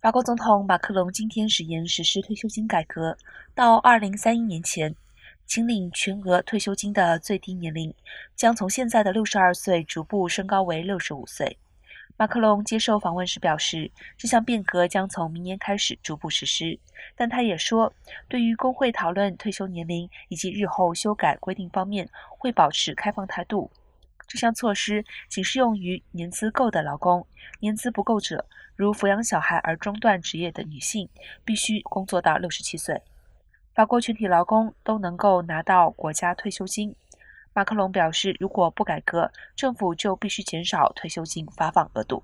法国总统马克龙今天誓言实施退休金改革，到2031年前，请领全额退休金的最低年龄将从现在的62岁逐步升高为65岁。马克龙接受访问时表示，这项变革将从明年开始逐步实施，但他也说，对于工会讨论退休年龄以及日后修改规定方面，会保持开放态度。这项措施仅适用于年资够的劳工，年资不够者，如抚养小孩而中断职业的女性，必须工作到六十七岁。法国全体劳工都能够拿到国家退休金。马克龙表示，如果不改革，政府就必须减少退休金发放额度。